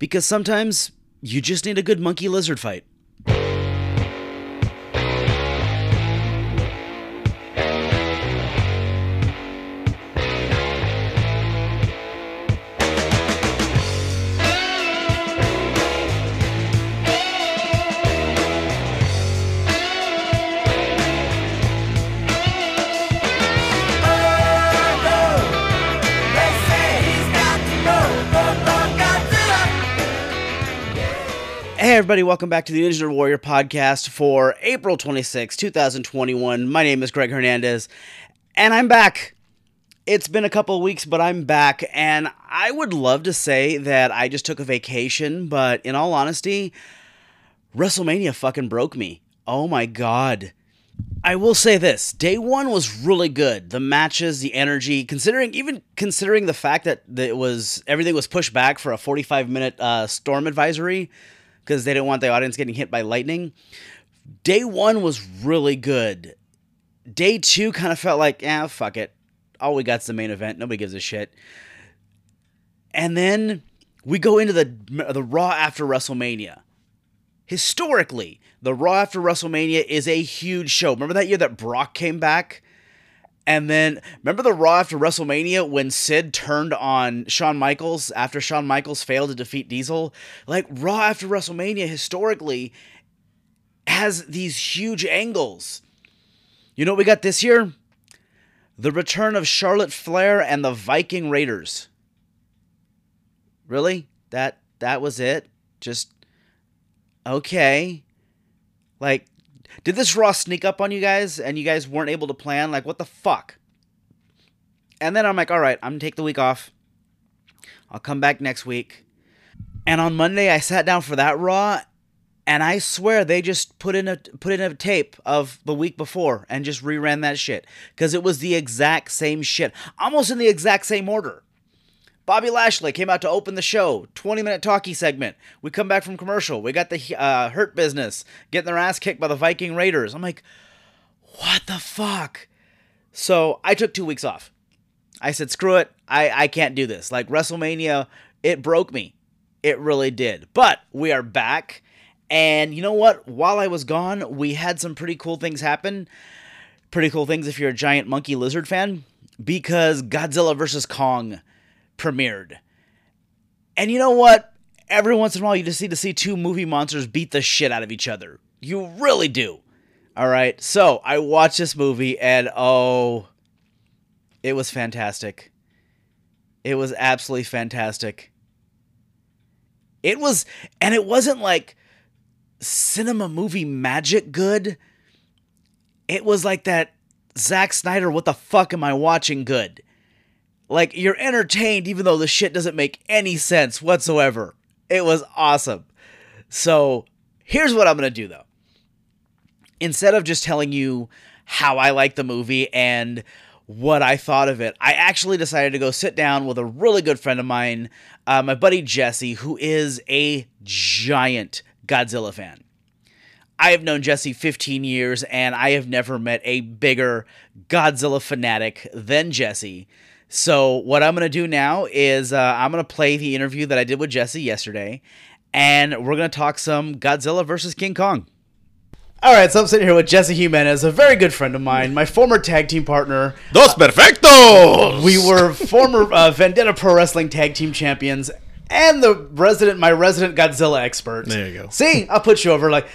because sometimes you just need a good monkey lizard fight. Everybody, welcome back to the Ninja Warrior podcast for April 26, 2021. My name is Greg Hernandez, and I'm back. It's been a couple weeks, but I'm back, and I would love to say that I just took a vacation, but in all honesty, WrestleMania fucking broke me. Oh my god. I will say this: Day one was really good. The matches, the energy, considering even considering the fact that it was everything was pushed back for a 45 minute uh, storm advisory because they didn't want the audience getting hit by lightning. Day one was really good. Day two kind of felt like, yeah, fuck it. All we got's the main event. Nobody gives a shit. And then we go into the the Raw after WrestleMania. Historically, the Raw after WrestleMania is a huge show. Remember that year that Brock came back? And then remember the Raw after WrestleMania when Sid turned on Shawn Michaels after Shawn Michaels failed to defeat Diesel? Like Raw after WrestleMania historically has these huge angles. You know what we got this year? The return of Charlotte Flair and the Viking Raiders. Really? That that was it? Just okay. Like did this Raw sneak up on you guys and you guys weren't able to plan? Like, what the fuck? And then I'm like, all right, I'm gonna take the week off. I'll come back next week. And on Monday, I sat down for that Raw, and I swear they just put in a put in a tape of the week before and just reran that shit because it was the exact same shit, almost in the exact same order. Bobby Lashley came out to open the show, 20 minute talkie segment. We come back from commercial. We got the uh, Hurt Business getting their ass kicked by the Viking Raiders. I'm like, what the fuck? So I took two weeks off. I said, screw it. I, I can't do this. Like WrestleMania, it broke me. It really did. But we are back. And you know what? While I was gone, we had some pretty cool things happen. Pretty cool things if you're a giant monkey lizard fan. Because Godzilla vs. Kong premiered. And you know what? Every once in a while, you just need to see two movie monsters beat the shit out of each other. You really do. All right. So I watched this movie, and oh, it was fantastic. It was absolutely fantastic. It was, and it wasn't like cinema movie magic good. It was like that Zack Snyder, what the fuck am I watching good? Like you're entertained even though the shit doesn't make any sense whatsoever. It was awesome. So, here's what I'm to do though. Instead of just telling you how I like the movie and what I thought of it, I actually decided to go sit down with a really good friend of mine, uh, my buddy Jesse, who is a giant Godzilla fan. I have known Jesse 15 years, and I have never met a bigger Godzilla fanatic than Jesse. So what I'm gonna do now is uh, I'm gonna play the interview that I did with Jesse yesterday, and we're gonna talk some Godzilla versus King Kong. All right, so I'm sitting here with Jesse Jimenez, a very good friend of mine, my former tag team partner. Dos perfectos. We were former uh, Vendetta Pro Wrestling tag team champions, and the resident, my resident Godzilla expert. There you go. See, I'll put you over like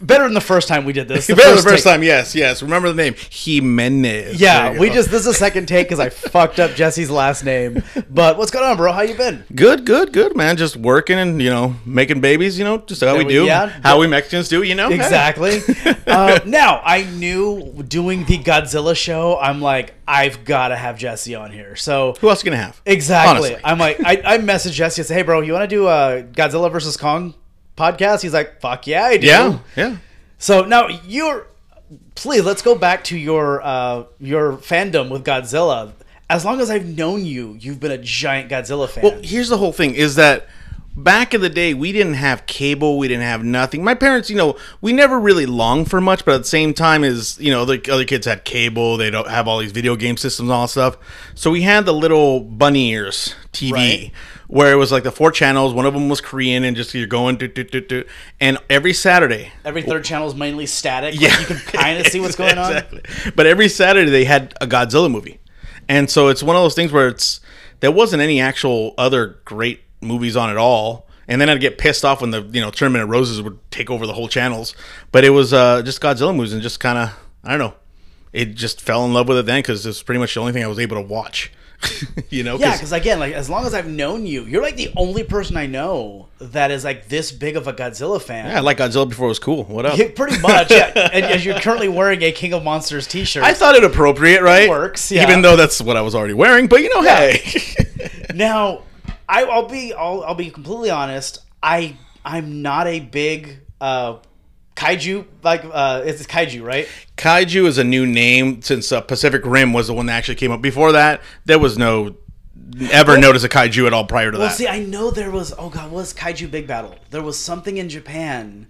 better than the first time we did this. Better the first take. time, yes, yes. Remember the name Jimenez. Yeah, we just this is a second take because I fucked up Jesse's last name. But what's going on, bro? How you been? Good, good, good, man. Just working and you know making babies. You know, just how we, we do. Yeah, how we Mexicans do. You know, exactly. uh, now I knew doing the Godzilla show. I'm like, I've got to have Jesse on here. So who else are you gonna have? Exactly. Honestly. I'm like, I, I messaged Jesse and say, hey, bro, you want to do a Godzilla versus Kong? Podcast? He's like, fuck yeah, I do. Yeah, yeah. So now you're, please let's go back to your uh, your fandom with Godzilla. As long as I've known you, you've been a giant Godzilla fan. Well, here's the whole thing: is that back in the day, we didn't have cable, we didn't have nothing. My parents, you know, we never really longed for much, but at the same time, as you know, the other kids had cable, they don't have all these video game systems and all that stuff. So we had the little bunny ears TV. Right. Where it was like the four channels, one of them was Korean, and just you're going do, do, do, do. and every Saturday, every third channel is mainly static. Yeah, like you can kind of see what's going exactly. on. But every Saturday they had a Godzilla movie, and so it's one of those things where it's there wasn't any actual other great movies on at all. And then I'd get pissed off when the you know Tournament of Roses would take over the whole channels. But it was uh, just Godzilla movies and just kind of I don't know. It just fell in love with it then because it's pretty much the only thing I was able to watch. you know? Yeah, because again, like as long as I've known you, you're like the only person I know that is like this big of a Godzilla fan. Yeah, I like Godzilla before it was cool. What up? Yeah, pretty much. yeah, and as you're currently wearing a King of Monsters T-shirt, I thought it appropriate, right? It works, yeah. Even though that's what I was already wearing, but you know, yeah. hey. now I, will be I'll, I'll be completely honest. I I'm not a big uh, kaiju like uh, it's kaiju right? Kaiju is a new name since uh, Pacific Rim was the one that actually came up. Before that, there was no ever well, notice a kaiju at all prior to that. well, that. see, I know there was. Oh god, was kaiju big battle? There was something in Japan.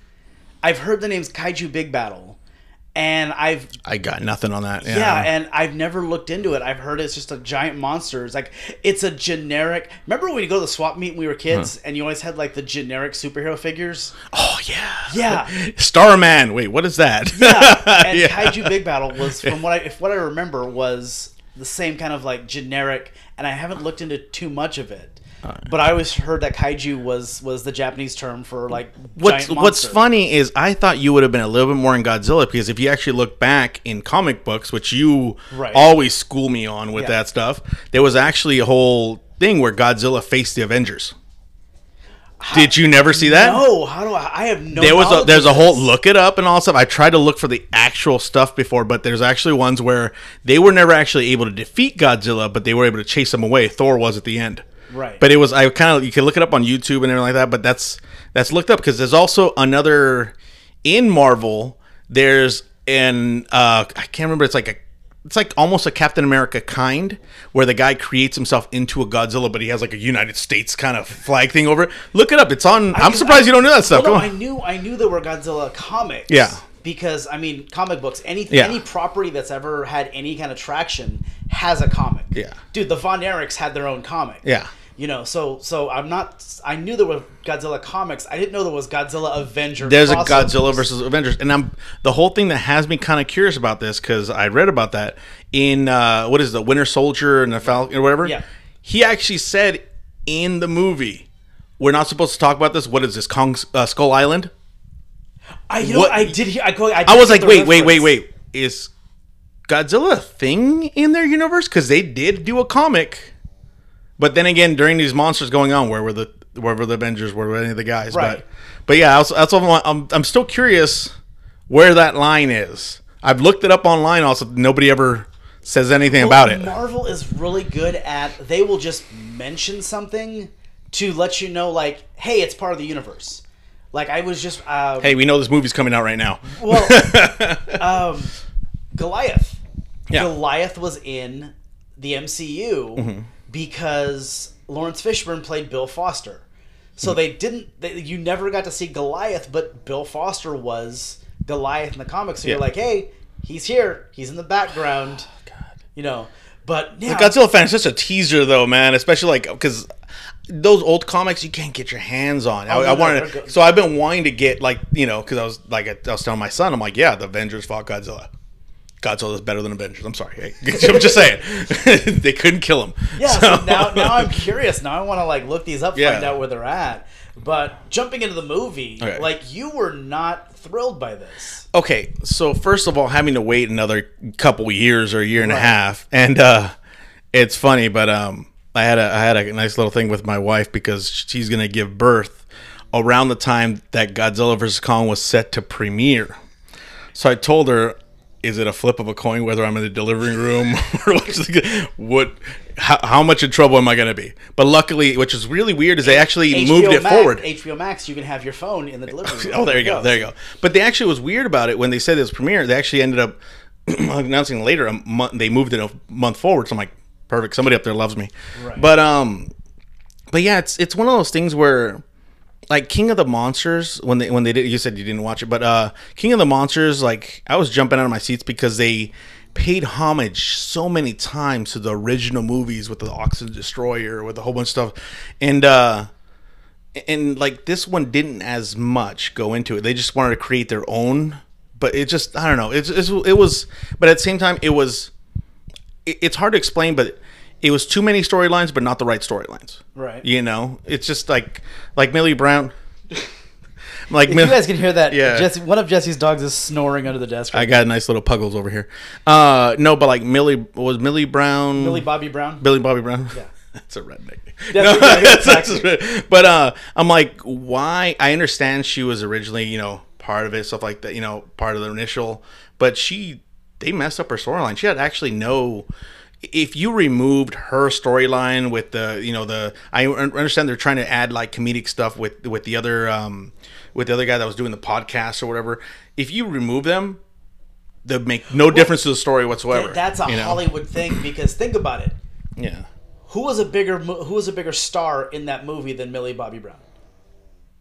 I've heard the names kaiju big battle and I've I got nothing on that. Yeah. yeah. and I've never looked into it. I've heard it's just a giant monster. It's like it's a generic. Remember when you go to the swap meet when we were kids, huh. and you always had like the generic superhero figures? Oh yeah, yeah. Starman. Wait, what is that? Yeah, and yeah. Kaiju Big Battle was from what I if what I remember was the same kind of like generic, and I haven't looked into too much of it. But I always heard that kaiju was was the Japanese term for like what's what's funny is I thought you would have been a little bit more in Godzilla because if you actually look back in comic books, which you right. always school me on with yeah. that stuff, there was actually a whole thing where Godzilla faced the Avengers. How, Did you never see that? No. How do I? I have no. There was a, there's a whole look it up and all stuff. I tried to look for the actual stuff before, but there's actually ones where they were never actually able to defeat Godzilla, but they were able to chase him away. Thor was at the end. Right. But it was I kind of you can look it up on YouTube and everything like that. But that's that's looked up because there's also another in Marvel. There's an uh, I can't remember. It's like a it's like almost a Captain America kind, where the guy creates himself into a Godzilla, but he has like a United States kind of flag thing over it. Look it up. It's on. I am surprised I, you don't know that stuff. Well, no, I knew I knew there were Godzilla comics. Yeah. Because I mean, comic books, any yeah. any property that's ever had any kind of traction has a comic. Yeah. Dude, the Von Erichs had their own comic. Yeah. You know, so so I'm not. I knew there were Godzilla comics. I didn't know there was Godzilla Avengers. There's a Godzilla versus Avengers, and I'm the whole thing that has me kind of curious about this because I read about that in uh, what is the Winter Soldier and the Falcon or whatever. Yeah, he actually said in the movie, "We're not supposed to talk about this. What is this, Kong uh, Skull Island?" I you know what? I did hear. I go. I, I was like, wait, wait, wait, wait. Is Godzilla a thing in their universe? Because they did do a comic but then again, during these monsters going on, where were the where were the Avengers? Where were any of the guys? Right. But, but yeah, that's, that's what I'm, I'm. I'm still curious where that line is. I've looked it up online. Also, nobody ever says anything well, about it. Marvel is really good at. They will just mention something to let you know, like, hey, it's part of the universe. Like I was just. Uh, hey, we know this movie's coming out right now. Well, um, Goliath. Yeah. Goliath was in the MCU. Mm-hmm because Laurence Fishburne played Bill Foster. So they didn't. They, you never got to see Goliath, but Bill Foster was Goliath in the comics. So yeah. you're like, hey, he's here. He's in the background. Oh, God. You know, but yeah. The Godzilla fan is just a teaser, though, man. Especially like because those old comics you can't get your hands on. Oh, I, no, I wanted, no, so I've been wanting to get like you know because I was like I was telling my son, I'm like, yeah, the Avengers fought Godzilla. Godzilla is better than Avengers. I'm sorry. I'm just saying. they couldn't kill him. Yeah, so. so now, now I'm curious. Now I want to like look these up, yeah. find out where they're at. But jumping into the movie, okay. like you were not thrilled by this. Okay, so first of all, having to wait another couple years or a year and right. a half, and uh, it's funny, but um, I had a I had a nice little thing with my wife because she's gonna give birth around the time that Godzilla vs Kong was set to premiere. So I told her is it a flip of a coin whether I'm in the delivery room or what? How, how, much in trouble am I going to be? But luckily, which is really weird, is they actually HBO moved it Max, forward. HBO Max, you can have your phone in the delivery room. oh, there you go, there you go. But they actually was weird about it when they said it was premiere. They actually ended up announcing later. A month, they moved it a month forward. So I'm like, perfect. Somebody up there loves me. Right. But um, but yeah, it's it's one of those things where like King of the Monsters when they when they did you said you didn't watch it, but uh King of the Monsters like I was jumping out of my seats because they paid homage so many times to the original movies with the Oxygen Destroyer with a whole bunch of stuff. And uh and like this one didn't as much go into it. They just wanted to create their own, but it just I don't know. It's, it's it was but at the same time it was it's hard to explain but it was too many storylines but not the right storylines. Right. You know, it's just like like Millie Brown. like If you guys can hear that, Yeah. Jesse, one of Jesse's dogs is snoring under the desk. I Right got nice little puggles over here. Uh, no, but like Millie was Millie Brown. Billy Bobby Brown. Billy Bobby Brown. Yeah. That's a redneck. That's- No, that's- exactly. that's- but uh, I'm like, why? I understand she was originally, you know, part of it, stuff like that, you know, part of the initial, but she, they messed up her storyline. She had actually no. If you removed her storyline with the, you know, the, I understand they're trying to add like comedic stuff with with the other, um, with the other guy that was doing the podcast or whatever. If you remove them, they make no difference to the story whatsoever. That's a you know? Hollywood thing because think about it. Yeah. Who was a bigger Who was a bigger star in that movie than Millie Bobby Brown?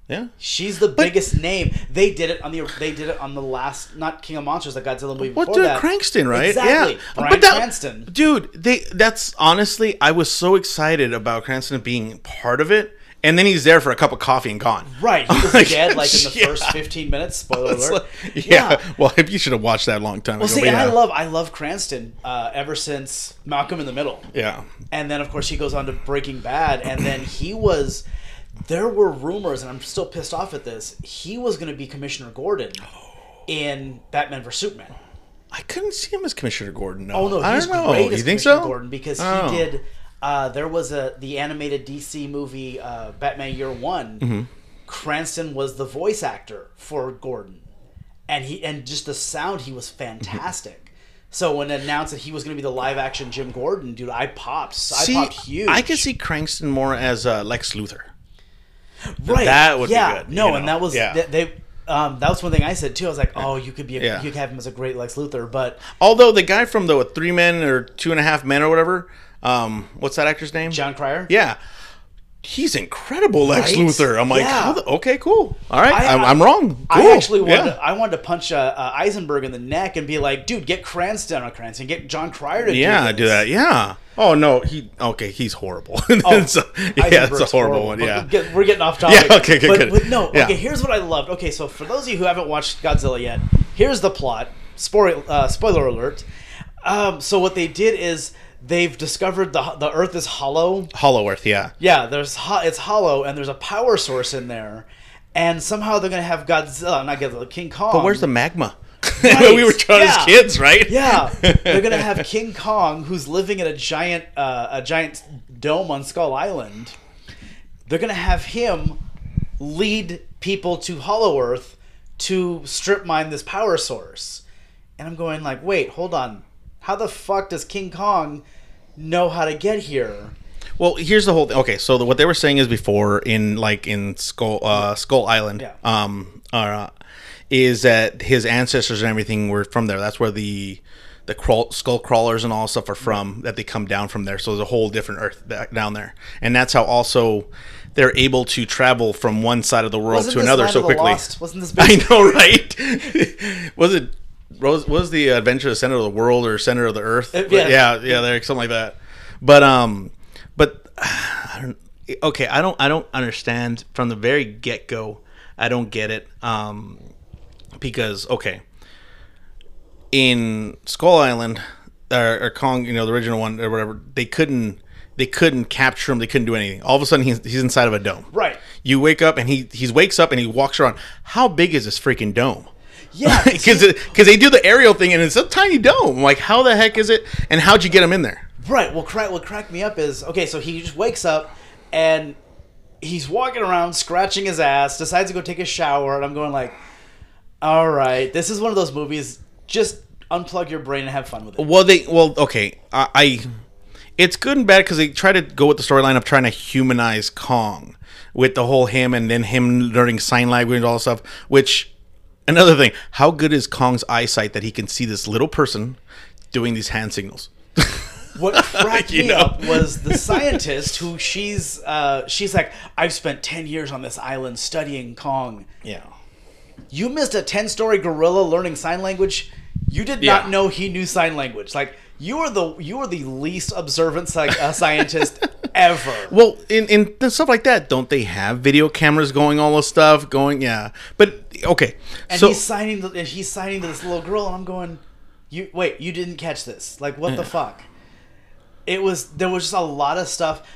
Yeah. She's the biggest name. They did it on the. They did it on the last, not King of Monsters, the Godzilla movie What before dude, that. Cranston, right? Exactly. Yeah, Bryan Cranston. dude. They that's honestly, I was so excited about Cranston being part of it, and then he's there for a cup of coffee and gone. Right, he was Like, dead like in the yeah. first fifteen minutes. Spoiler alert. like- yeah. Well, you should have watched that a long time ago. Well, ago. see, yeah. I love I love Cranston uh, ever since Malcolm in the Middle, yeah. and then of course he goes on to Breaking Bad, and then he was. There were rumors, and I'm still pissed off at this. He was going to be Commissioner Gordon in Batman vs Superman. I couldn't see him as Commissioner Gordon. No. Oh no, I don't know. You think Commissioner so? Gordon because Oh. he did. Uh, there was a the animated DC movie uh, Batman Year One. Mm-hmm. Cranston was the voice actor for Gordon, and he and just the sound he was fantastic. So when it announced that he was going to be the live action Jim Gordon, dude, I popped. I See, popped huge. I could see Cranston more as uh, Lex Luthor. Right. that would be yeah, good, No, you and that was Yeah. they. they um, that was one thing I said too. I was like, "Oh, you could be, a, Yeah. you could have him as a great Lex Luthor," but Although the guy from the what, Three Men or Two and a Half Men or whatever, um, what's that actor's name? Jon Cryer, Yeah. He's incredible, Lex Right? Luthor. I'm like, Yeah. the, okay, cool. All right, I- am wrong. I actually wanted, yeah. I wanted to punch uh, uh, Eisenberg in the neck and be like, dude, get Cranston on Cranston, get Jon Cryer to do that. yeah, do, do that. Yeah. Oh no, he okay. He's horrible. Oh, It's a- yeah, it's a Eisenberg's horrible, one. Yeah. we're getting off topic. Yeah, okay, good, but, good. but no, Yeah. okay. Here's what I loved. Okay, so for those of you who haven't watched Godzilla yet, here's the plot. Spoiler, uh, spoiler alert. Um, so what they did is they've discovered the the Earth is hollow. Hollow Earth. Yeah. Yeah, there's ho- it's hollow, and there's a power source in there, and somehow they're gonna have Godzilla, not Godzilla, King Kong. But where's the magma? Right, we were taught yeah. as kids, right? Yeah, they're gonna have King Kong, who's living in a giant uh, a giant dome on Skull Island. They're gonna have him lead people to Hollow Earth to strip mine this power source. And I'm going like, wait, hold on, how the fuck does King Kong know how to get here? Well, here's the whole thing. Okay, so the, what they were saying is before in like in Skull uh, Skull Island, Yeah. um, uh, is that his ancestors and everything were from there. That's where the the crawl, skull crawlers and all stuff are from. That they come down from there. So there's a whole different Earth back down there, and that's how also they're able to travel from one side of the world Wasn't to another so quickly. Wasn't this Big- I know, right? was it? Was, was the adventure the center of the world or center of the earth? Uh, But yeah. yeah, yeah, there something like that. But um, but I don't. Okay, I don't. I don't understand from the very get go. I don't get it. Um, because okay, in Skull Island or, or Kong, you know, the original one or whatever, they couldn't. They couldn't capture him. They couldn't do anything. All of a sudden, he's, he's inside of a dome. Right. You wake up and he he wakes up and he walks around. How big is this freaking dome? Yeah, because because they do the aerial thing and it's a tiny dome. Like how the heck is it? And how'd you get him in there? Right. Well, crack, what cracked me up is okay. So he just wakes up and he's walking around scratching his ass. Decides to go take a shower, and I'm going like, "All right, this is one of those movies. Just unplug your brain and have fun with it." Well, they well okay. I, I it's good and bad because they try to go with the storyline of trying to humanize Kong with the whole him and then him learning sign language and all that stuff. Which another thing, how good is Kong's eyesight that he can see this little person doing these hand signals? what cracked You me know? up was the scientist who she's uh, she's like, I've spent ten years on this island studying Kong. Yeah. You missed a ten story gorilla learning sign language. You did Yeah. not know he knew sign language. Like you are the you are the least observant sci- uh, scientist ever. Well, in, in stuff like that, don't they have video cameras going all this stuff going? Yeah, but okay. And so he's signing the, he's signing to this little girl, and I'm going, you wait, you didn't catch this? Like what the fuck? It was there was just a lot of stuff.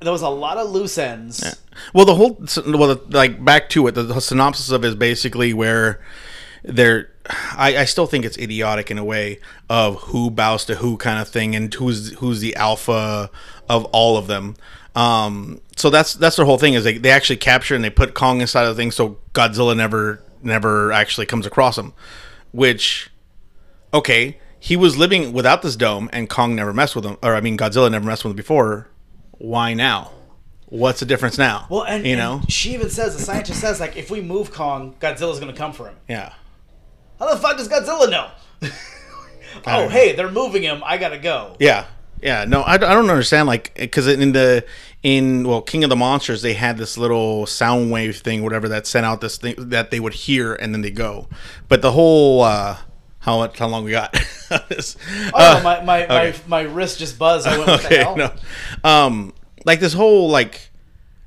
There was a lot of loose ends. Well, the whole well, the, like back to it. The, the synopsis of it is basically where they're. I, I still think it's idiotic in a way of who bows to who kind of thing, and who's who's the alpha of all of them. Um, so that's that's their whole thing is they, they actually capture and they put Kong inside of the thing, so Godzilla never never actually comes across him. Which, okay, he was living without this dome, and Kong never messed with him, or I mean Godzilla never messed with him before. Why now? What's the difference now? Well, and you and know, she even says the scientist says like if we move Kong, Godzilla's gonna come for him. yeah. How the fuck does Godzilla know? oh, hey, they're moving him. I gotta go. Yeah, yeah. No, I, I don't understand. Like, because in the in well, King of the Monsters, they had this little sound wave thing, whatever that sent out this thing that they would hear and then they go. But the whole uh, how much how long we got? This- Oh, uh, no, my my, okay. my my wrist just buzzed. I went, what the okay, hell? no, um, like this whole like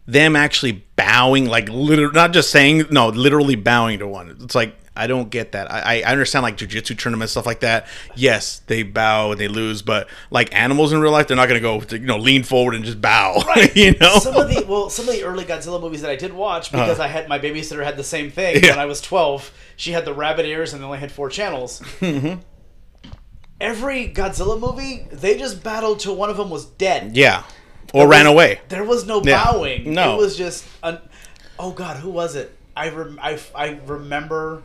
them actually bowing, like literally not just saying no, literally bowing to one. It's like I don't get that. I, I understand like jujitsu tournaments stuff like that. Yes, they bow and they lose, but like animals in real life, they're not gonna go you know lean forward and just bow. Right. you know, Some of the well, some of the early Godzilla movies that I did watch because I had my babysitter had the same thing Uh-huh. Yeah. when I was twelve. She had the rabbit ears and they only had four channels. Mm-hmm. Every Godzilla movie, they just battled till one of them was dead. yeah, or There ran was- away. There was no Yeah. bowing. No. it was just an. Oh God, who was it? I rem- I, I remember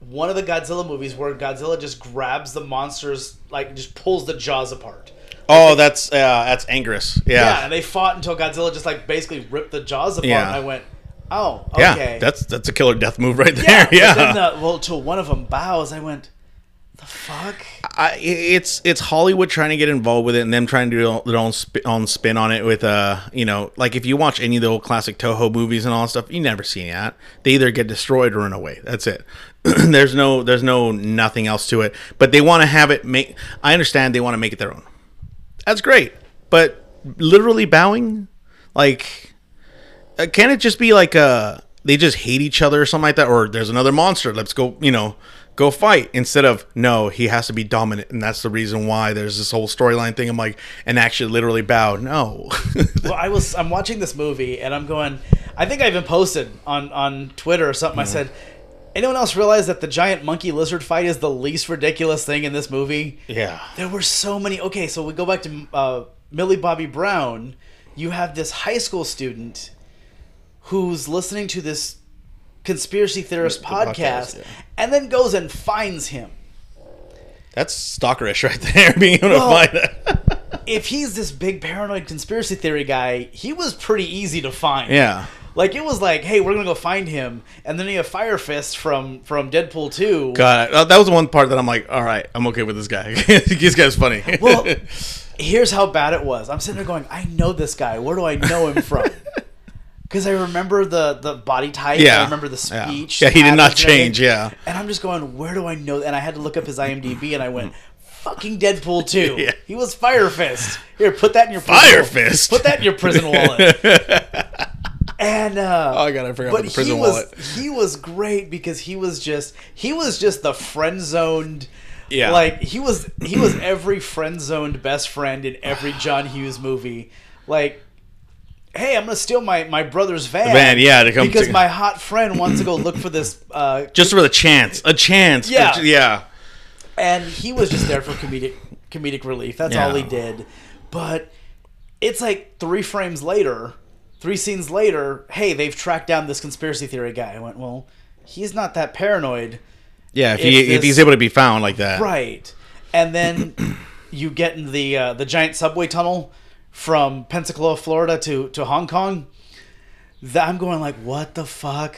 one of the Godzilla movies where Godzilla just grabs the monsters, like just pulls the jaws apart. Oh, that's uh, that's Anguirus. Yeah, Yeah, and they fought until Godzilla just like basically ripped the jaws apart. Yeah. And I went, oh, yeah. okay. That's that's a killer death move right there. Yeah, then the, well, till one of them bows, I went, the fuck. I, it's it's Hollywood trying to get involved with it and them trying to do their own spin, own spin on it with uh you know like if you watch any of the old classic Toho movies and all that stuff you never see that they either get destroyed or run away that's it there's no there's no nothing else to it but they want to have it make I understand they want to make it their own that's great but literally bowing like uh, can it just be like uh they just hate each other or something like that or there's another monster let's go you know go fight instead of no he has to be dominant and that's the reason why there's this whole storyline thing i'm like and actually literally bow no Well, I was I'm watching this movie and I'm going. I think I even posted on on Twitter or something. I Mm-hmm. said, anyone else realize that the giant monkey lizard fight is the least ridiculous thing in this movie? yeah There were so many. Okay, so we go back to uh, Millie Bobby Brown. You have this high school student who's listening to this conspiracy theorist The podcast, podcast, yeah. and then goes and finds him. that's stalkerish right there being able to find that If he's this big paranoid conspiracy theory guy, he was pretty easy to find. yeah Like it was like, hey, we're gonna go find him, and then you have Fire Fist from from Deadpool two. god uh, that was the one part that i'm like all right i'm okay with this guy this guy's funny Well, here's how bad it was. I'm sitting there going, I know this guy. Where do I know him from? Because I remember the the body type. Yeah. I remember the speech. Yeah, he did not habits and everything. change, yeah. And I'm just going, where do I know? And I had to look up his IMDb, and I went. Fucking Deadpool 2. Yeah. He was Fire Fist. Here, put that in your prison Fire. Fist? Put that in your prison wallet. And uh Oh, I gotta forget but about the prison he was, wallet. He was great because he was just he was just the friend zoned Yeah. like he was he was every friend zoned best friend in every John Hughes movie. Like Hey, I'm gonna steal my, my brother's van. Van, yeah, to come because to- my hot friend wants to go look for this. Uh, just for the chance a chance Yeah. yeah and he was just there for comedic comedic relief. That's all he did. But it's like three frames later, three scenes later. Hey, they've tracked down this conspiracy theory guy. I went, well, he's not that paranoid, yeah if, If he, if he's able to be found like that right? And then you get in the uh, the giant subway tunnel from Pensacola, Florida to to Hong Kong. That I'm going like, what the fuck?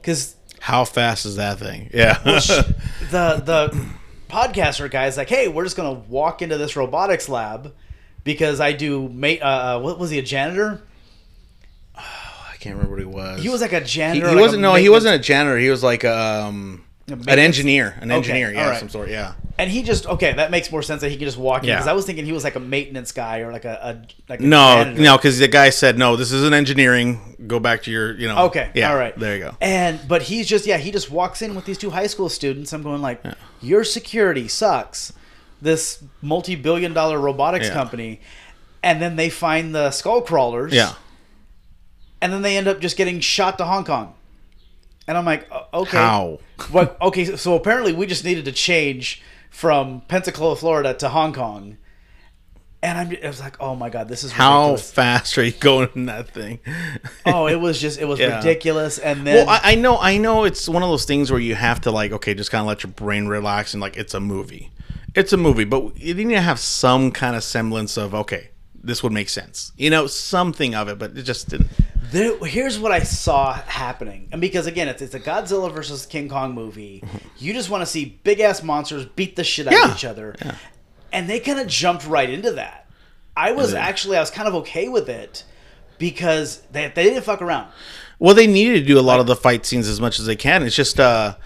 Because how fast is that thing yeah the the podcaster guy's like, "Hey, we're just gonna walk into this robotics lab because I do mate. Uh, what was he a janitor? I can't remember what he was. He was like a janitor. he like wasn't. No, he wasn't a janitor. He was like um, an engineer. An Okay, engineer. Yeah, alright. some sort. Yeah. And he just okay. That makes more sense that he could just walk in Yeah. because I was thinking he was like a maintenance guy or like a, a like a No, janitor. no, because the guy said no. This isn't engineering. Go back to your. You know. Okay. Yeah. All right. There you go. And but he's just yeah he just walks in with these two high school students. I'm going like your security sucks. This multi-billion dollar robotics Yeah. company, and then they find the skull crawlers. Yeah. And then they end up just getting shot to Hong Kong. And I'm like, okay. How? Okay, so- so apparently we just needed to change from Pensacola, Florida, to Hong Kong. And I'm, I was like, oh my god, this is How ridiculous. fast are you going in that thing? Oh, it was just, it was Yeah. ridiculous. And then, Well, I, I know, I know, it's one of those things where you have to like, okay, just kind of let your brain relax and like, it's a movie, it's a movie, but you need to have some kind of semblance of okay, this would make sense, you know, something of it, but it just didn't. There, here's what I saw happening, and because again, it's, it's a Godzilla versus King Kong movie. You just want to see big ass monsters beat the shit out Yeah. of each other, and they kind of jumped right into that. I was did. actually, I was kind of okay with it because they, they didn't fuck around. Well, they needed to do a lot of the fight scenes as much as they can. It's just, uh,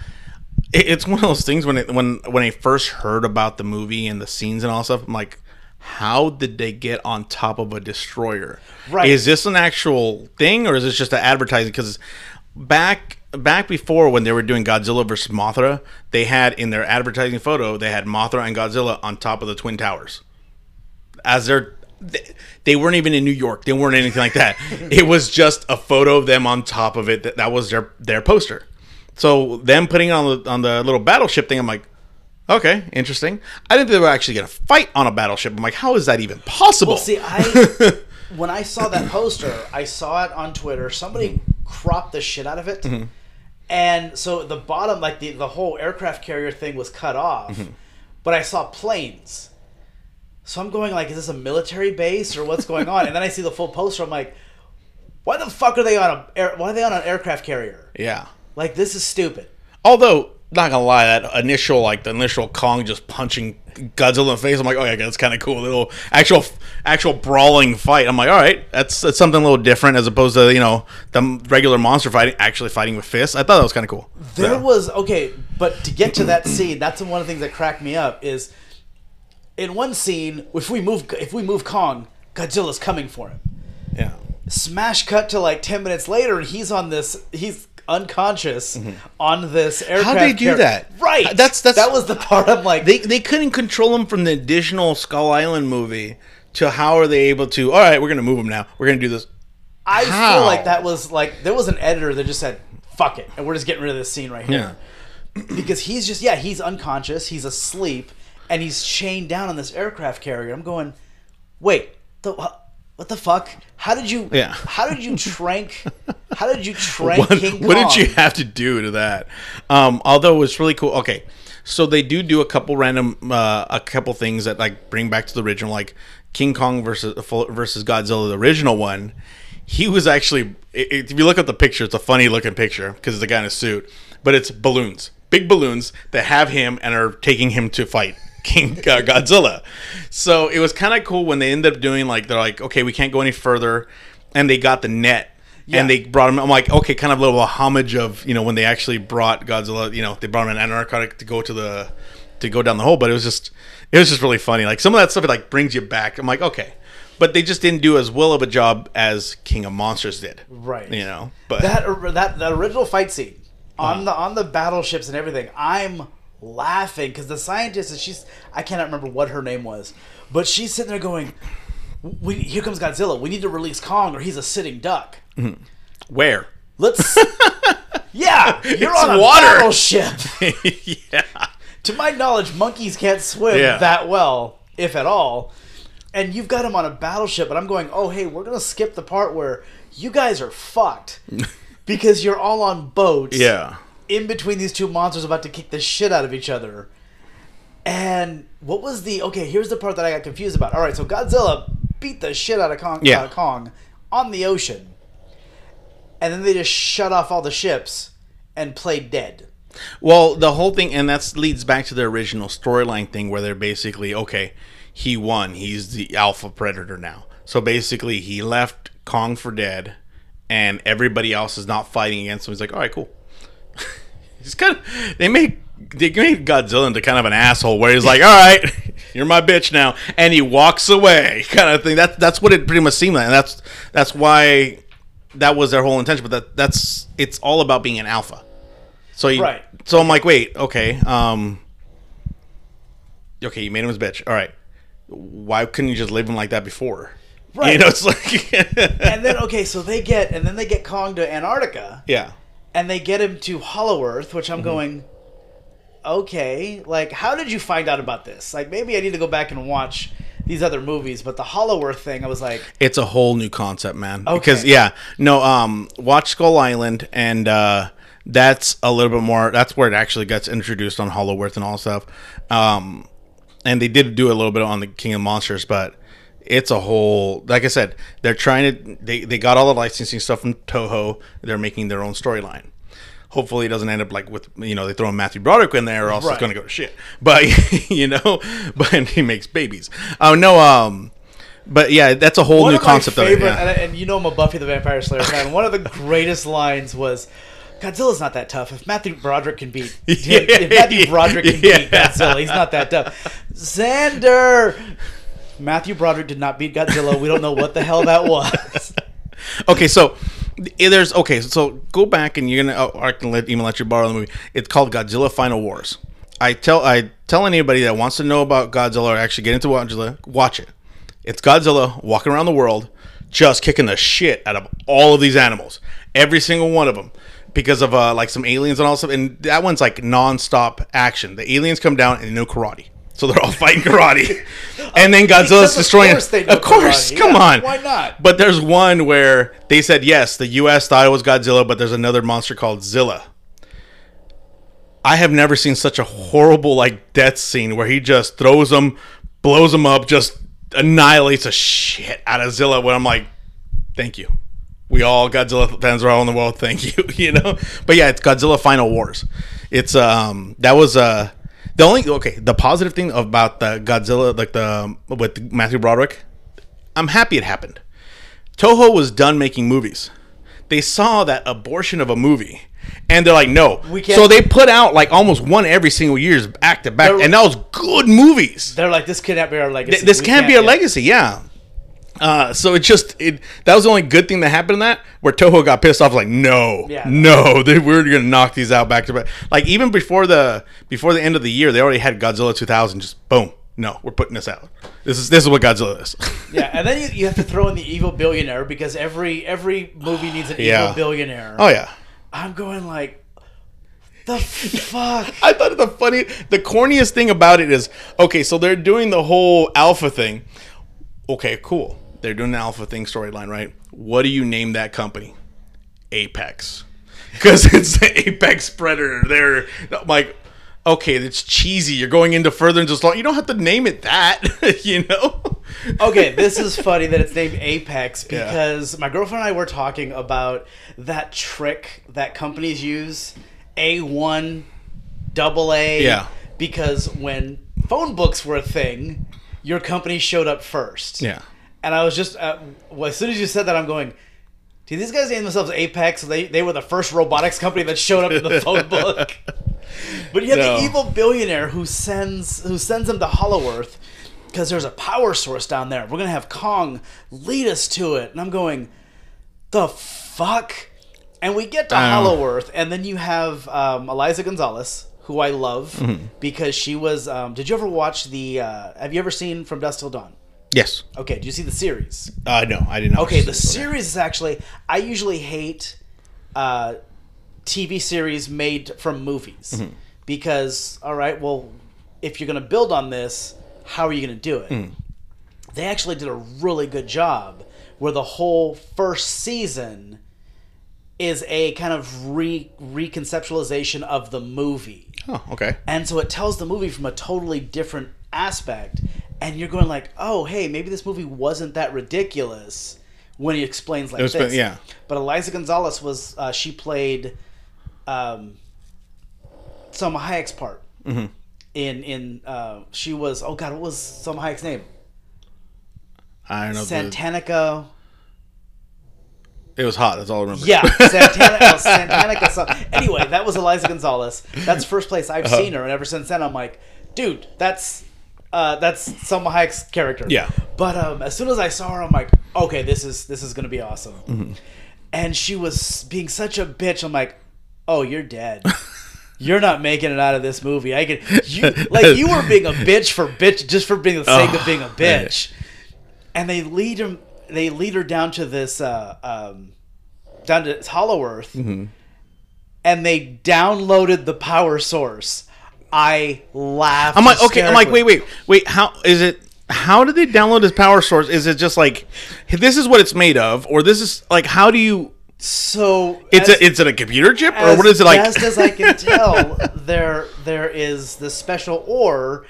it, it's one of those things when it, when when I first heard about the movie and the scenes and all stuff, I'm like, how did they get on top of a destroyer? Right. Is this an actual thing or is this just an advertising? Because back back before when they were doing Godzilla versus Mothra, they had in their advertising photo they had Mothra and Godzilla on top of the twin towers as their they, they weren't even in New York. They weren't anything like that. it was just a photo of them on top of it. That, that was their their poster. So them putting on the on the little battleship thing, I'm like, okay, interesting. I didn't think they were actually going to fight on a battleship. I'm like, how is that even possible? Well, see, I when I saw that poster, I saw it on Twitter. Somebody cropped the shit out of it, Mm-hmm. and so the bottom, like the the whole aircraft carrier thing, was cut off. Mm-hmm. But I saw planes, so I'm going like, is this a military base or what's going on? and then I see the full poster. I'm like, why the fuck are they on a air, why are they on an aircraft carrier? yeah. Like this is stupid. Although, not gonna lie, that initial like the initial Kong just punching Godzilla in the face, I'm like, oh yeah, that's kind of cool. Little actual actual brawling fight. I'm like, all right, that's that's something a little different as opposed to you know the regular monster fighting actually fighting with fists. I thought that was kind of cool. There So, was okay, but to get to that scene, that's one of the things that cracked me up. Is in one scene, if we move, if we move Kong, Godzilla's coming for him. yeah. Smash cut to like ten minutes later, and he's on this. He's unconscious mm-hmm. on this aircraft. How'd they do carrier. that? Right. That's- that's- that was the part. I'm like, They they couldn't control him from the additional Skull Island movie to how are they able to? All right, we're gonna move him now. We're gonna do this. I how? feel like that was like there was an editor that just said, "Fuck it," and we're just getting rid of this scene right here. Yeah. because he's just yeah he's unconscious he's asleep and he's chained down on this aircraft carrier i'm going wait the what the fuck how did you Yeah. how did you trank how did you trank what, king kong what did you have to do to that? Um, although it's really cool. Okay, so they do do a couple random, uh, a couple things that like bring back to the original, like King Kong versus versus Godzilla, the original one. He was actually, if you look at the picture, it's a funny looking picture because it's a guy in a suit, but it's balloons, big balloons that have him and are taking him to fight. King uh, Godzilla. So it was kind of cool when they ended up doing like they're like, okay, we can't go any further, and they got the net Yeah. and they brought him. I'm like, okay, kind of a little homage of you know when they actually brought Godzilla. You know, they brought him an Antarctic to go to the to go down the hole, but it was just it was just really funny. Like some of that stuff, it like brings you back. I'm like, okay, but they just didn't do as well of a job as King of Monsters did. Right. You know, but that that the original fight scene Uh-huh. on the on the battleships and everything i'm laughing because the scientist and she's i cannot remember what her name was but she's sitting there going we, here comes godzilla we need to release kong or he's a sitting duck mm-hmm. where? let's yeah you're It's on a water. battleship yeah. to my knowledge monkeys can't swim Yeah. that well if at all and you've got him on a battleship and i'm going oh hey we're gonna skip the part where you guys are fucked because you're all on boats Yeah. In between these two monsters about to kick the shit out of each other. And what was the okay? Here's the part that I got confused about. All right, so Godzilla beat the shit out of Kong, Yeah. uh, Kong on the ocean, and then they just shut off all the ships and played dead. Well, the whole thing, and that leads back to the original storyline thing where they're basically okay, he won. He's the alpha predator now. So basically, he left Kong for dead, and everybody else is not fighting against him. He's like, all right, cool. he's kind of they made they made Godzilla into kind of an asshole where he's like, all right, you're my bitch now, and he walks away, kind of thing. That's that's what it pretty much seemed like, and that's that's why that was their whole intention. But that that's it's all about being an alpha. So you, Right. So I'm like, wait, okay, um, okay, you made him his bitch. All right, why couldn't you just leave him like that before? Right. You know, it's like, And then okay, so they get and then they get Kong to Antarctica yeah, and they get him to Hollow Earth, which I'm Mm-hmm. going okay, like how did you find out about this? Like maybe I need to go back and watch these other movies, but the Hollow Earth thing I was like it's a whole new concept, man. Okay. Because yeah, no, um, watch Skull Island, and uh, that's a little bit more. That's where it actually gets introduced on Hollow Earth and all stuff. Um, and they did do a little bit on the King of Monsters, but it's a whole. Like I said, they're trying to. They they got all the licensing stuff from Toho. They're making their own storyline. Hopefully, it doesn't end up like with you know they throw Matthew Broderick in there, or else Right. it's going to go to shit. But you know, but he makes babies. Oh no, um, but yeah, that's a whole one new concept my of it. favorite, yeah. and, and you know I'm a Buffy the Vampire Slayer fan. One of the greatest lines was, "Godzilla's not that tough. If Matthew Broderick can beat, if Matthew Broderick can Yeah. beat Godzilla, he's not that tough." Xander, Matthew Broderick did not beat Godzilla. We don't know what the hell that was. Okay, so eh, there's okay. So go back and you're gonna. Oh, I can let even let you borrow the movie. It's called Godzilla Final Wars. I tell I tell anybody that wants to know about Godzilla or actually get into Godzilla, watch it. It's Godzilla walking around the world, just kicking the shit out of all of these animals, every single one of them, because of uh, like some aliens and all stuff. And that one's like non-stop action. The aliens come down and know karate. So they're all fighting karate, and then Godzilla's Because of destroying. course they of course, karate. come Yeah, on. why not? But there's one where they said yes, the U.S. thought it was Godzilla, but there's another monster called Zilla. I have never seen such a horrible like death scene where he just throws them, blows them up, just annihilates a shit out of Zilla. When I'm like, thank you. We all Godzilla fans are all in the world. Thank you. You know. But yeah, it's Godzilla Final Wars. It's um that was uh the only okay the positive thing about the Godzilla like the with Matthew Broderick. I'm happy it happened. Toho was done making movies. They saw that abortion of a movie, and they're like, "No." We can't- so they put out like almost one every single years back to back, They're- and that was good movies. They're like, this can't be our legacy. Th- this We can't, be a yeah. legacy, yeah. Uh, so it just it that was the only good thing that happened in that where Toho got pissed off like no Yeah. no they we're gonna knock these out back to back like even before the before the end of the year they already had Godzilla 2000 just boom no we're putting this out this is this is what Godzilla is Yeah, and then you, you have to throw in the evil billionaire because every every movie needs an Yeah. evil billionaire. oh yeah I'm going like, the fuck. I thought the funny, the corniest thing about it is okay. So they're doing the whole alpha thing. Okay, cool. They're doing an alpha thing storyline, right? What do you name that company? Apex, because it's the Apex Predator. They're like, okay, it's cheesy. You're going into further and just you don't have to name it that, you know? okay, this is funny that it's named Apex Yeah. because my girlfriend and I were talking about that trick that companies use, A1, double A. Yeah. Because when phone books were a thing, your company showed up first. Yeah. And I was just, uh, well, as soon as you said that, I'm going, do these guys name themselves Apex? They, they were the first robotics company that showed up in the phone book. But you have No. the evil billionaire who sends who sends them to Hollow Earth because there's a power source down there. We're gonna have Kong lead us to it, and I'm going, the fuck. And we get to know. Hollow Earth, and then you have um, Eliza Gonzalez, who I love Mm-hmm. because she was. Um, did you ever watch the? Uh, have you ever seen From Dusk Till Dawn? Yes. Okay, Do you see the series? Uh, no, I did not. Okay, the series is actually. I usually hate uh, TV series made from movies Mm-hmm. because, all right, well, if you're going to build on this, how are you going to do it? Mm. They actually did a really good job where the whole first season is a kind of re reconceptualization of the movie. Oh, okay. And so it tells the movie from a totally different aspect. And you're going like, oh, hey, maybe this movie wasn't that ridiculous when he explains like was- this. yeah. But Eliza Gonzalez was, uh, she played, um, Salma Hayek's part. Mm-hmm. In in uh, she was oh god what was Salma Hayek's name? I don't know. the- it was hot. That's all I remember. Yeah, Santana, oh, Santanica. So, anyway, that was Eliza Gonzalez. That's the first place I've Uh-huh. seen her, and ever since then, I'm like, dude, that's uh, that's Salma Hayek's character. Yeah. But um, as soon as I saw her, I'm like, okay, this is this is gonna be awesome. Mm-hmm. And she was being such a bitch. I'm like, oh, you're dead. You're not making it out of this movie. I could, you like you were being a bitch for bitch just for being the sake of Oh, being a bitch. And they lead him. They lead her down to this, uh, um, down to Hollow Earth, Mm-hmm. and they downloaded the power source. I laughed. I'm like, okay. I'm like, wait, wait, wait. How is it? How did they download this power source? Is it just like this is what it's made of, or this is like how do you? So It's as- a it's it a computer chip, or what is it like? best as I can tell, there there is this special ore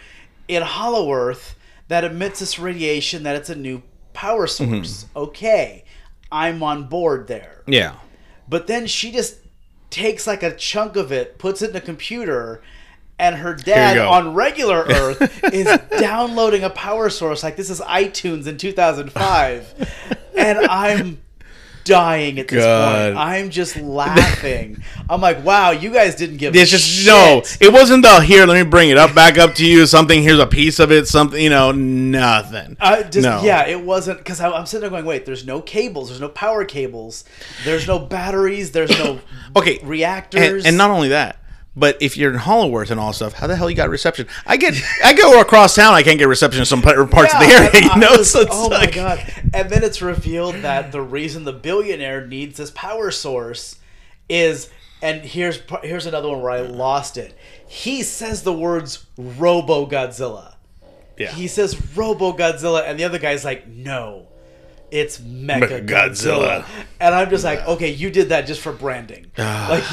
in Hollow Earth that emits this radiation that it's a new power Mm-hmm. source. Okay, I'm on board there. yeah. But then she just takes like a chunk of it, puts it in a computer, and her dad on regular Earth is downloading a power source like this is iTunes in 2005, and I'm dying at this God. point. I'm just laughing. I'm like, wow, you guys didn't give. It's a just shit. no. It wasn't the here. Let me bring it up back up to you. Something. Here's a piece of it. Something. You know. Nothing. Uh, just No. yeah, it wasn't because I'm sitting there going, wait, there's no cables, there's no power cables, there's no batteries, there's no Okay. reactors, And, and not only that, but if you're in Hollow Earth and all stuff, how the hell you got reception? I get, I go across town, I can't get reception in some pa- parts of the area. You know, was- so it's oh like, my god! And then it's revealed that the reason the billionaire needs this power source is, and here's here's another one where I lost it. He says the words Robo Godzilla. yeah. He says Robo Godzilla, and the other guy's like, no. It's Mecha Godzilla. And I'm just like, okay, you did that just for branding. Ah. like,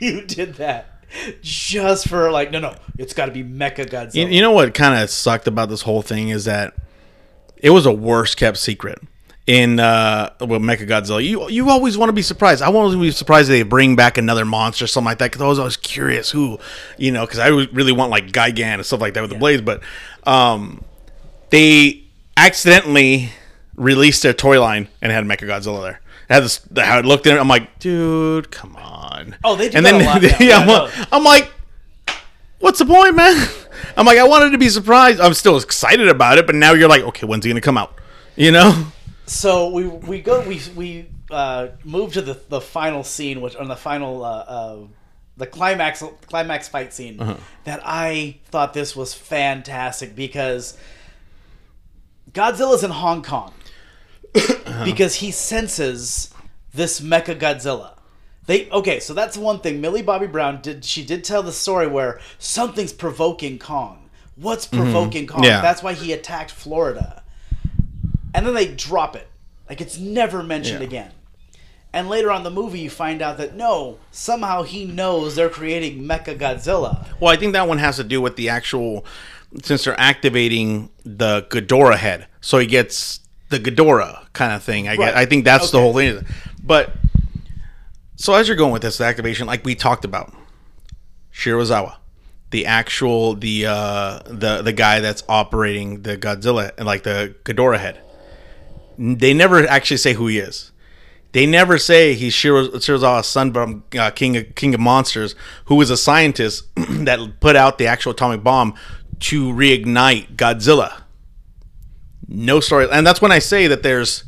you, you did that just for, like, no, no, it's got to be Mecha Godzilla. You, you know what kind of sucked about this whole thing is that it was a worst kept secret. In uh, well, Mecha Godzilla, you you always want to be surprised. I want to be surprised they bring back another monster, or something like that. Because I was always curious who, you know, because I really want like Gigan and stuff like that with the blades. But um, they accidentally released their toy line and had Mecha Godzilla there. This, how it looked in it. I'm like, dude, come on. Oh, they do and that then a lot now. yeah, Yeah, I'm, no. I'm like, what's the point, man? I'm like, I wanted to be surprised. I'm still excited about it, but now you're like, okay, when's it gonna come out? You know? so we we go we we uh, move to the the final scene, which on the final uh, uh, the climax climax fight scene. Uh-huh. That I thought this was fantastic because Godzilla's in Hong Kong Uh-huh. because he senses this Mecha Godzilla. They okay, so that's one thing. Millie Bobby Brown did she did tell the story where something's provoking Kong. What's provoking Kong? Mm-hmm. Yeah. That's why he attacked Florida. And then they drop it. Like it's never mentioned Yeah. again. And later on in the movie you find out that no, somehow he knows they're creating Mecha Godzilla. Well, I think that one has to do with the actual since they're activating the Ghidorah head, so he gets the Ghidorah kind of thing. I Right. get. I think that's the whole thing. But so as you're going with this activation, like we talked about, Serizawa, the actual the uh the the guy that's operating the Godzilla and like the Ghidorah head. They never actually say who he is. They never say he's Shiro, Serizawa's son from uh, King of King of Monsters, who was a scientist that put out the actual atomic bomb to reignite Godzilla. No story, and that's when I say that there's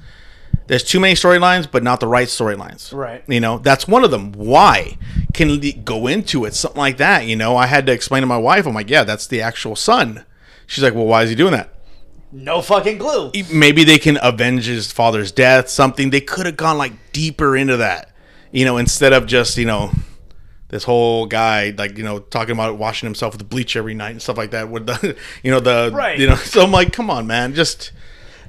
there's too many storylines, but not the right storylines. Right. You know, that's one of them. Why? Can go into it, something like that. You know, I had to explain to my wife. I'm like, yeah, that's the actual son. She's like, well, why is he doing that? No fucking clue. maybe they can avenge his father's death something they could have gone like deeper into that you know instead of just you know this whole guy like you know talking about washing himself with bleach every night and stuff like that with the you know the Right. you know so i'm like come on man just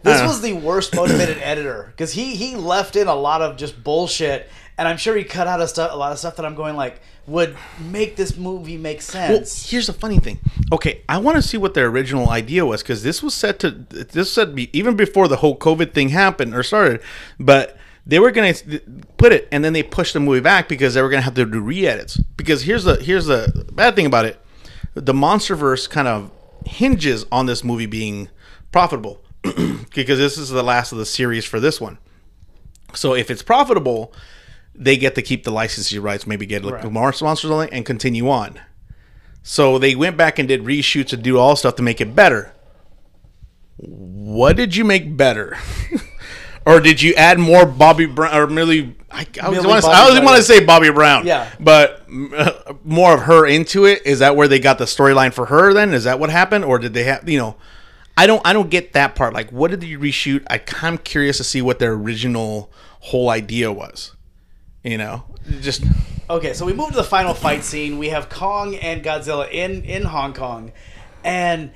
This was the worst motivated editor because he he left in a lot of just bullshit, and I'm sure he cut out a stuff a lot of stuff that I'm going like would make this movie make well, sense. here's the funny thing. Okay, I want to see what their original idea was because this was set to this said be even before the whole COVID thing happened or started, but they were gonna put it, and then they pushed the movie back because they were gonna have to do re-edits. Because here's the here's the bad thing about it: the MonsterVerse kind of hinges on this movie being profitable, because this is the last of the series for this one. So if it's profitable, they get to keep the licensing rights, maybe get like Right. more monsters on it, and continue on. So they went back and did reshoots and do all stuff to make it better. What did you make better? or did you add more Bobby Brown or merely I, I Millie want to I want to say Bobby Brown. Yeah. But uh, more of her into it. Is that where they got the storyline for her then? Is that what happened or did they have, you know, I don't I don't get that part. Like what did you reshoot? I kind of curious to see what their original whole idea was. You know, just Okay, so we move to the final fight scene. We have Kong and Godzilla in in Hong Kong, and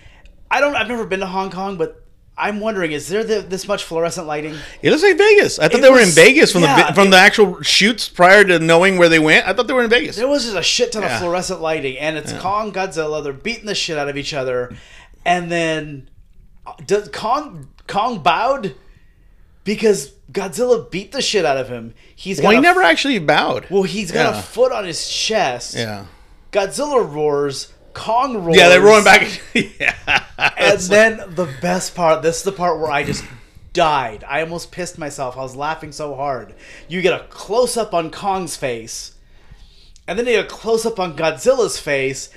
I don't. I've never been to Hong Kong, but I'm wondering: is there the, this much fluorescent lighting? It looks like Vegas. I thought It they were in Vegas from the yeah, vi- from it- the actual shoots prior to knowing where they went. I thought they were in Vegas. There was just a shit ton Yeah. of fluorescent lighting, and it's Kong, Godzilla. They're beating the shit out of each other, and then uh, does Kong Kong bowed because Godzilla beat the shit out of him. He's got Well, he a- never actually bowed. Well, he's got Yeah. a foot on his chest. yeah, Godzilla roars. Kong roars. yeah, they're rolling back. yeah, And then the best part, this is the part where I just died. I almost pissed myself. I was laughing so hard. You get a close up on Kong's face, and then you get a close up on Godzilla's face,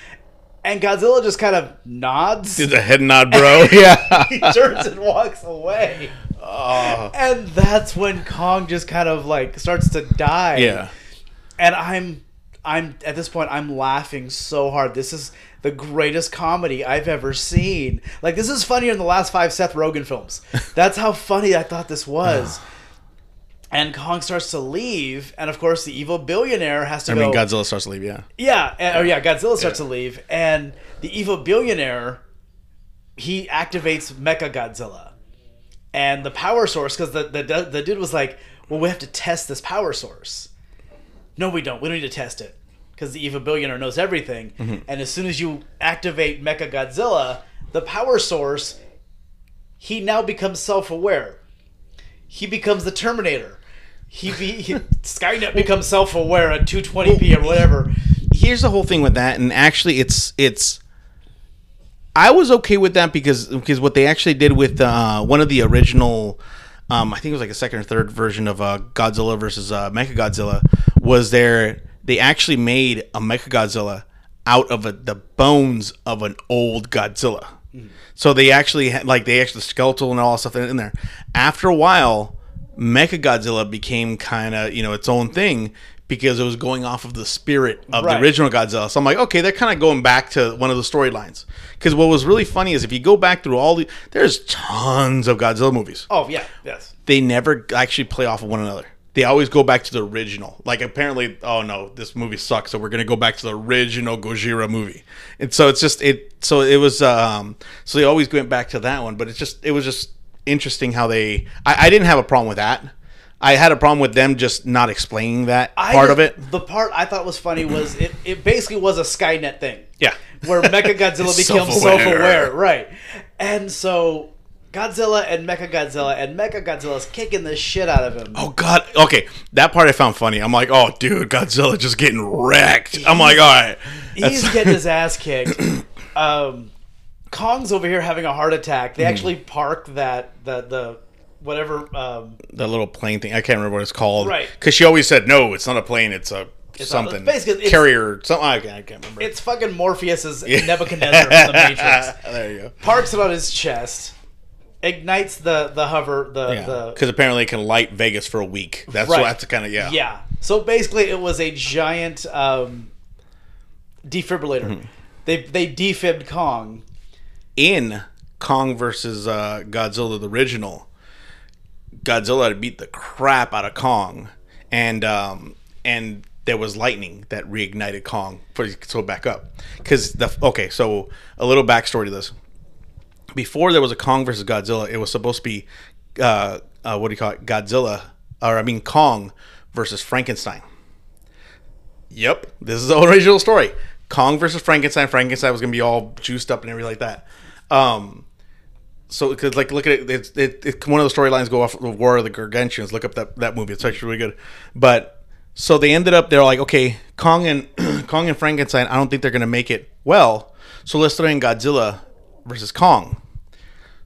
and Godzilla just kind of nods. did the head nod, bro. yeah, he turns and walks away. Oh. And that's when Kong just kind of like starts to die. yeah. And I'm I'm at this point I'm laughing so hard. This is the greatest comedy I've ever seen. Like this is funnier than the last five Seth Rogen films. That's how funny I thought this was. Ah. and Kong starts to leave, and of course the evil billionaire has to I go. mean, Godzilla starts to leave. Yeah, Yeah, and, or yeah, Godzilla starts to leave, and the evil billionaire he activates Mecha Godzilla, and the power source because the, the the dude was like, "Well, we have to test this power source." No, we don't. We don't need to test it because the evil billionaire knows everything. And as soon as you activate Mecha Godzilla, the power source, he now becomes self-aware. He becomes the Terminator. He, be, he Skynet becomes self-aware at 220p or whatever. here's the whole thing with that, and actually, it's it's. I was okay with that because because what they actually did with uh, one of the original, um, I think it was like a second or third version of uh, Godzilla versus uh, Mechagodzilla, was there they actually made a Mecha Godzilla out of a, the bones of an old Godzilla. So they actually had like they actually skeletal and all that stuff in there. After a while, Mecha Godzilla became kind of you know its own thing because it was going off of the spirit of Right. the original Godzilla. So I'm like, okay, they're kind of going back to one of the storylines. Because what was really funny is if you go back through all the, there's tons of Godzilla movies. Oh yeah, yes. They never actually play off of one another. They always go back to the original. Like apparently, oh no, this movie sucks, so we're gonna go back to the original Gojira movie. And so it's just it. So it was. um So they always went back to that one. But it's just it was just interesting how they. I, I didn't have a problem with that. I had a problem with them just not explaining that I part of it. The part I thought was funny was it, it basically was a Skynet thing. Yeah. Where Mechagodzilla It's becomes self aware. Right. And so Godzilla and Mecha Godzilla and Mechagodzilla's kicking the shit out of him. Oh God! Okay, that part I found funny. I'm like, oh dude, Godzilla just getting wrecked. I'm like, all right, He's getting his ass kicked. Um, Kong's over here having a heart attack. They actually park that the the whatever um, the little plane thing. I can't remember what it's called. Right. Because she always said, no, it's not a plane. It's a not- something. basically, it's- carrier. Something. I can't, I can't remember. it's fucking Morpheus's Nebuchadnezzar from the Matrix. there you go. Parks it on his chest, ignites the the hover the Yeah. the Because apparently it can light Vegas for a week. That's Right. what that's kind of yeah. Yeah. So basically, it was a giant um, defibrillator. Mm-hmm. They they defibbed Kong. In Kong versus uh, Godzilla, the original, Godzilla had beat the crap out of Kong, and um, and there was lightning that reignited Kong. For so back up, because the okay, so a little backstory to this. Before there was a Kong versus Godzilla, it was supposed to be uh, uh, what do you call it? Godzilla, or I mean Kong versus Frankenstein. Yep, this is the original story. Kong versus Frankenstein. Frankenstein was gonna be all juiced up and everything like that. Um, so because like look at it, it's it, it one of the storylines go off of War of the Gargantuans. Look up that that movie; it's actually really good. But so they ended up they're like, okay, Kong and Kong and Frankenstein. I don't think they're gonna make it well. So let's throw in Godzilla versus Kong.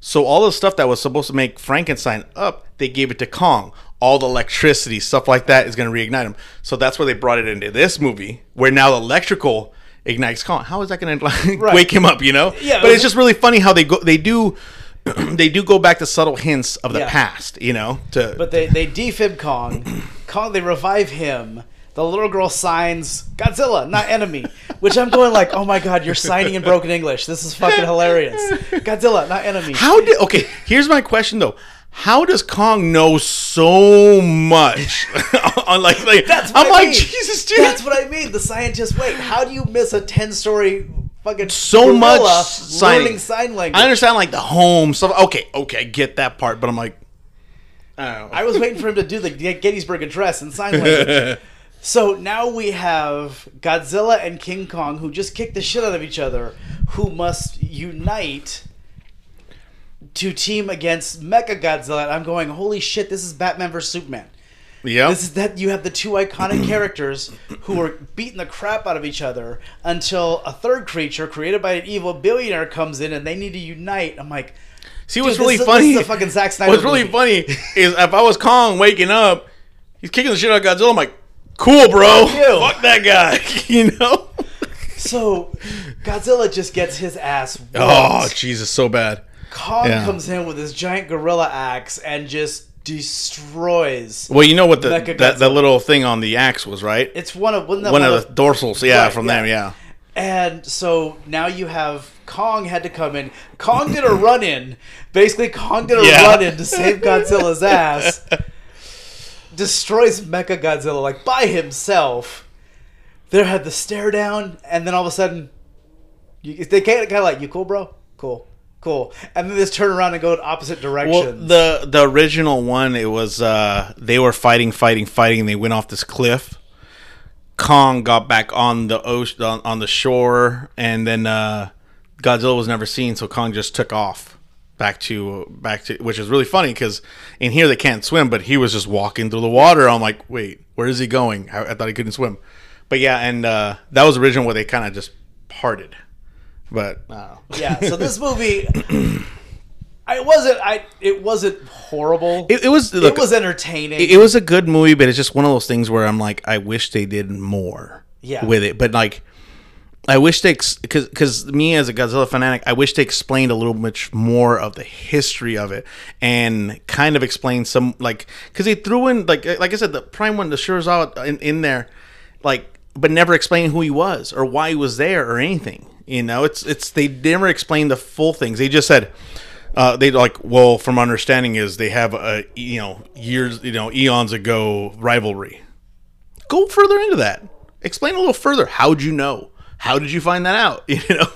So all the stuff that was supposed to make Frankenstein up, they gave it to Kong. All the electricity, stuff like that, is going to reignite him. So that's where they brought it into this movie, where now the electrical ignites Kong. How is that going to like, Right. wake him up? You know? Yeah, But it's just really funny how they go. They do. they do go back to subtle hints of the Yeah. past. You know. To But they they defib Kong. Kong they revive him. The little girl signs Godzilla, not enemy. Which I'm going like, oh my god, you're signing in broken English. This is fucking hilarious. Godzilla, not enemy. how did? Okay, here's my question though. How does Kong know so much? on like, like That's what I'm I like mean. Jesus, dude. That's what I mean. The scientists wait. How do you miss a ten story fucking so much signing. learning sign language? I understand like the home stuff. Okay, okay, I get that part, but I'm like, I don't know. I was waiting for him to do the Gettysburg Address in sign language. so now we have Godzilla and King Kong who just kick the shit out of each other, who must unite to team against Mecha Godzilla. And I'm going, holy shit, this is Batman vs Superman. yeah. This is that you have the two iconic characters who are beating the crap out of each other until a third creature created by an evil billionaire comes in and they need to unite. I'm like, See what's really is- funny? this fucking Zack Snyder what's really movie. funny is if I was Kong waking up, he's kicking the shit out of Godzilla. I'm like, cool, bro. Fuck that guy. you know. So Godzilla just gets his ass. Oh. Jesus, so bad. Kong yeah. comes in with his giant gorilla axe and just destroys. Well, you know what the that, that little thing on the axe was, right? It's one of wasn't that One of the dorsals, yeah, Right, from yeah. them, yeah. And so now you have Kong had to come in. Kong did a run in. Basically, Kong did a Yeah. run in to save Godzilla's ass. Destroys Mecha Godzilla like by himself. There had the stare down, and then all of a sudden, you, they kind of like, "You cool, bro? Cool, cool." And then they just turn around and go in opposite directions. Well, the the original one, it was uh they were fighting, fighting, fighting, and they went off this cliff. Kong got back on the ocean, on, on the shore, and then uh, Godzilla was never seen, so Kong just took off back to back to, which is really funny because in here they can't swim, but he was just walking through the water. I'm like, wait, where is he going? I, I thought he couldn't swim, but yeah, and uh, that was original where they kind of just parted, but I yeah. So this movie, I wasn't. I it wasn't horrible. It, it was it was entertaining. it, it was a good movie, but it's just one of those things where I'm like, I wish they did more Yeah. with it. But like, I wish they because because me as a Godzilla fanatic, I wish they explained a little much more of the history of it and kind of explained some like because they threw in like like I said the prime one the Serizawa in in there like but never explained who he was or why he was there or anything. You know, it's it's they never explained the full things. They just said. Uh, they like well from understanding is they have a you know years you know eons ago rivalry go further into that explain a little further how'd you know how did you find that out you know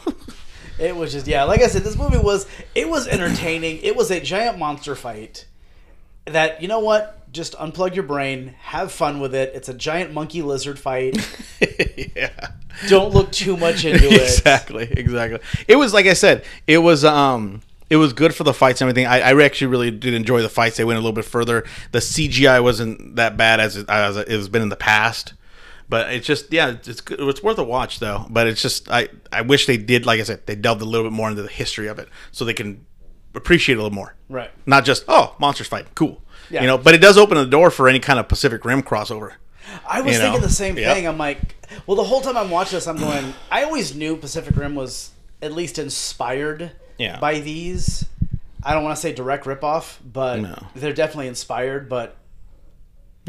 It was just yeah, like I said, this movie was it was entertaining. It was a giant monster fight that you know what? Just unplug your brain, have fun with it. It's a giant monkey lizard fight. yeah Don't look too much into it. exactly exactly it was like i said it was um it was good for the fights and everything I, I actually really did enjoy the fights they went a little bit further the cgi wasn't that bad as it, as it has been in the past but it's just yeah it's it's, good. it's worth a watch though but it's just i i wish they did like i said they delved a little bit more into the history of it so they can appreciate it a little more Right. not just oh monsters fight cool Yeah. you know but it does open the door for any kind of pacific rim crossover I was You know? thinking the same Yep. thing. I'm like, well, the whole time I'm watching this, I'm going. I always knew Pacific Rim was at least inspired Yeah. by these. I don't want to say direct ripoff, but No. they're definitely inspired. But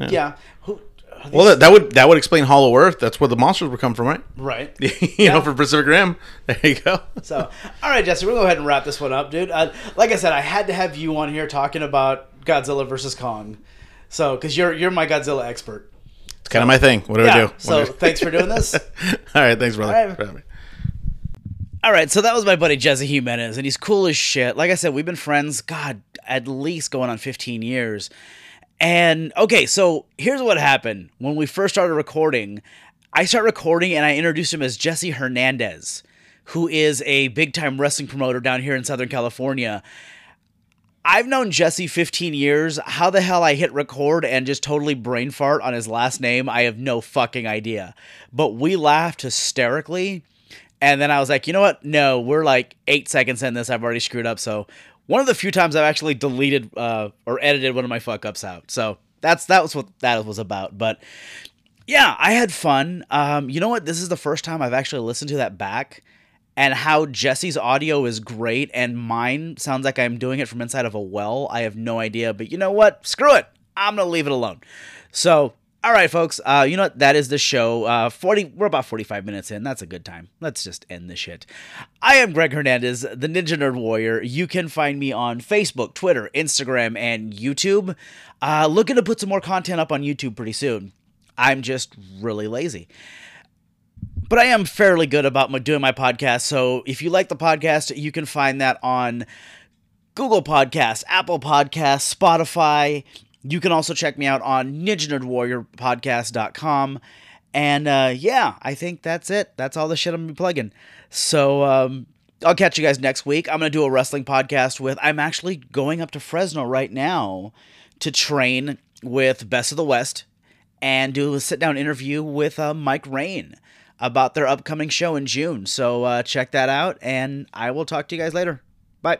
yeah, who? Are well that, that would that would explain hollow earth that's where the monsters would come from right right. you Yeah. know, for Pacific Rim. There you go. So, all right, Jesse, we're gonna go ahead and wrap this one up, dude. Uh, like I said, I had to have you on here talking about Godzilla versus Kong. So, because you're you're my Godzilla expert. It's kind of my thing. What do I do? So, What do I- thanks for doing this. All right, thanks, brother. All right. for having me. All right, so that was my buddy Jesse Jimenez, and he's cool as shit. Like I said, we've been friends, God, at least going on 15 years. And okay, so here's what happened. When we first started recording, I start recording and I introduced him as Jesse Hernandez, who is a big time wrestling promoter down here in Southern California. I've known Jesse 15 years. How the hell I hit record and just totally brain fart on his last name, I have no fucking idea. But we laughed hysterically. And then I was like, you know what? No, we're like eight seconds in this. I've already screwed up. So one of the few times I've actually deleted uh, or edited one of my fuck ups out. So that's that was what that was about. But yeah, I had fun. Um, you know what? This is the first time I've actually listened to that back and how Jesse's audio is great and mine sounds like I'm doing it from inside of a well. I have no idea, but you know what? Screw it. I'm to leave it alone. So, all right, folks. Uh, you know what? That is the show. Uh, 40. We're about 45 minutes in. That's a good time. Let's just end the shit. I am Greg Hernandez, the Ninja Nerd Warrior. You can find me on Facebook, Twitter, Instagram, and YouTube. Uh, looking to put some more content up on YouTube pretty soon. I'm just really lazy but I am fairly good about my, doing my podcast. So if you like the podcast, you can find that on Google Podcasts, Apple Podcasts, Spotify. You can also check me out on NinjaNerdWarriorPodcast.com. And uh, yeah, I think that's it. That's all the shit I'm gonna be plugging. So um, I'll catch you guys next week. I'm gonna do a wrestling podcast with. I'm actually going up to Fresno right now to train with Best of the West and do a sit down interview with uh, Mike Rain about their upcoming show in June. So uh, check that out, and I will talk to you guys later. Bye.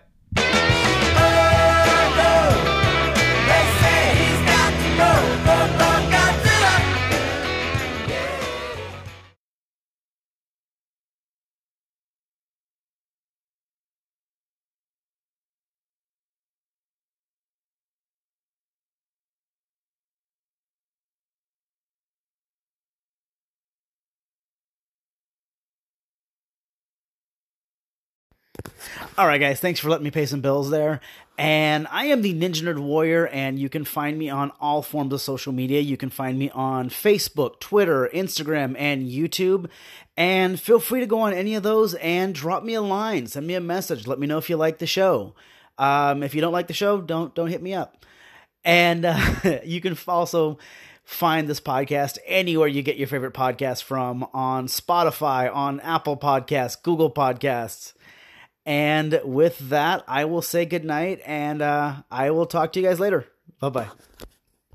All right, guys, thanks for letting me pay some bills there. And I am the Ninja Nerd Warrior, and you can find me on all forms of social media. You can find me on Facebook, Twitter, Instagram, and YouTube. And feel free to go on any of those and drop me a line, send me a message, let me know if you like the show. Um, if you don't like the show, don't don't hit me up. And uh, you can also find this podcast anywhere you get your favorite podcast from on Spotify, on Apple Podcasts, Google Podcasts. And with that, I will say goodnight and uh, I will talk to you guys later. Bye bye.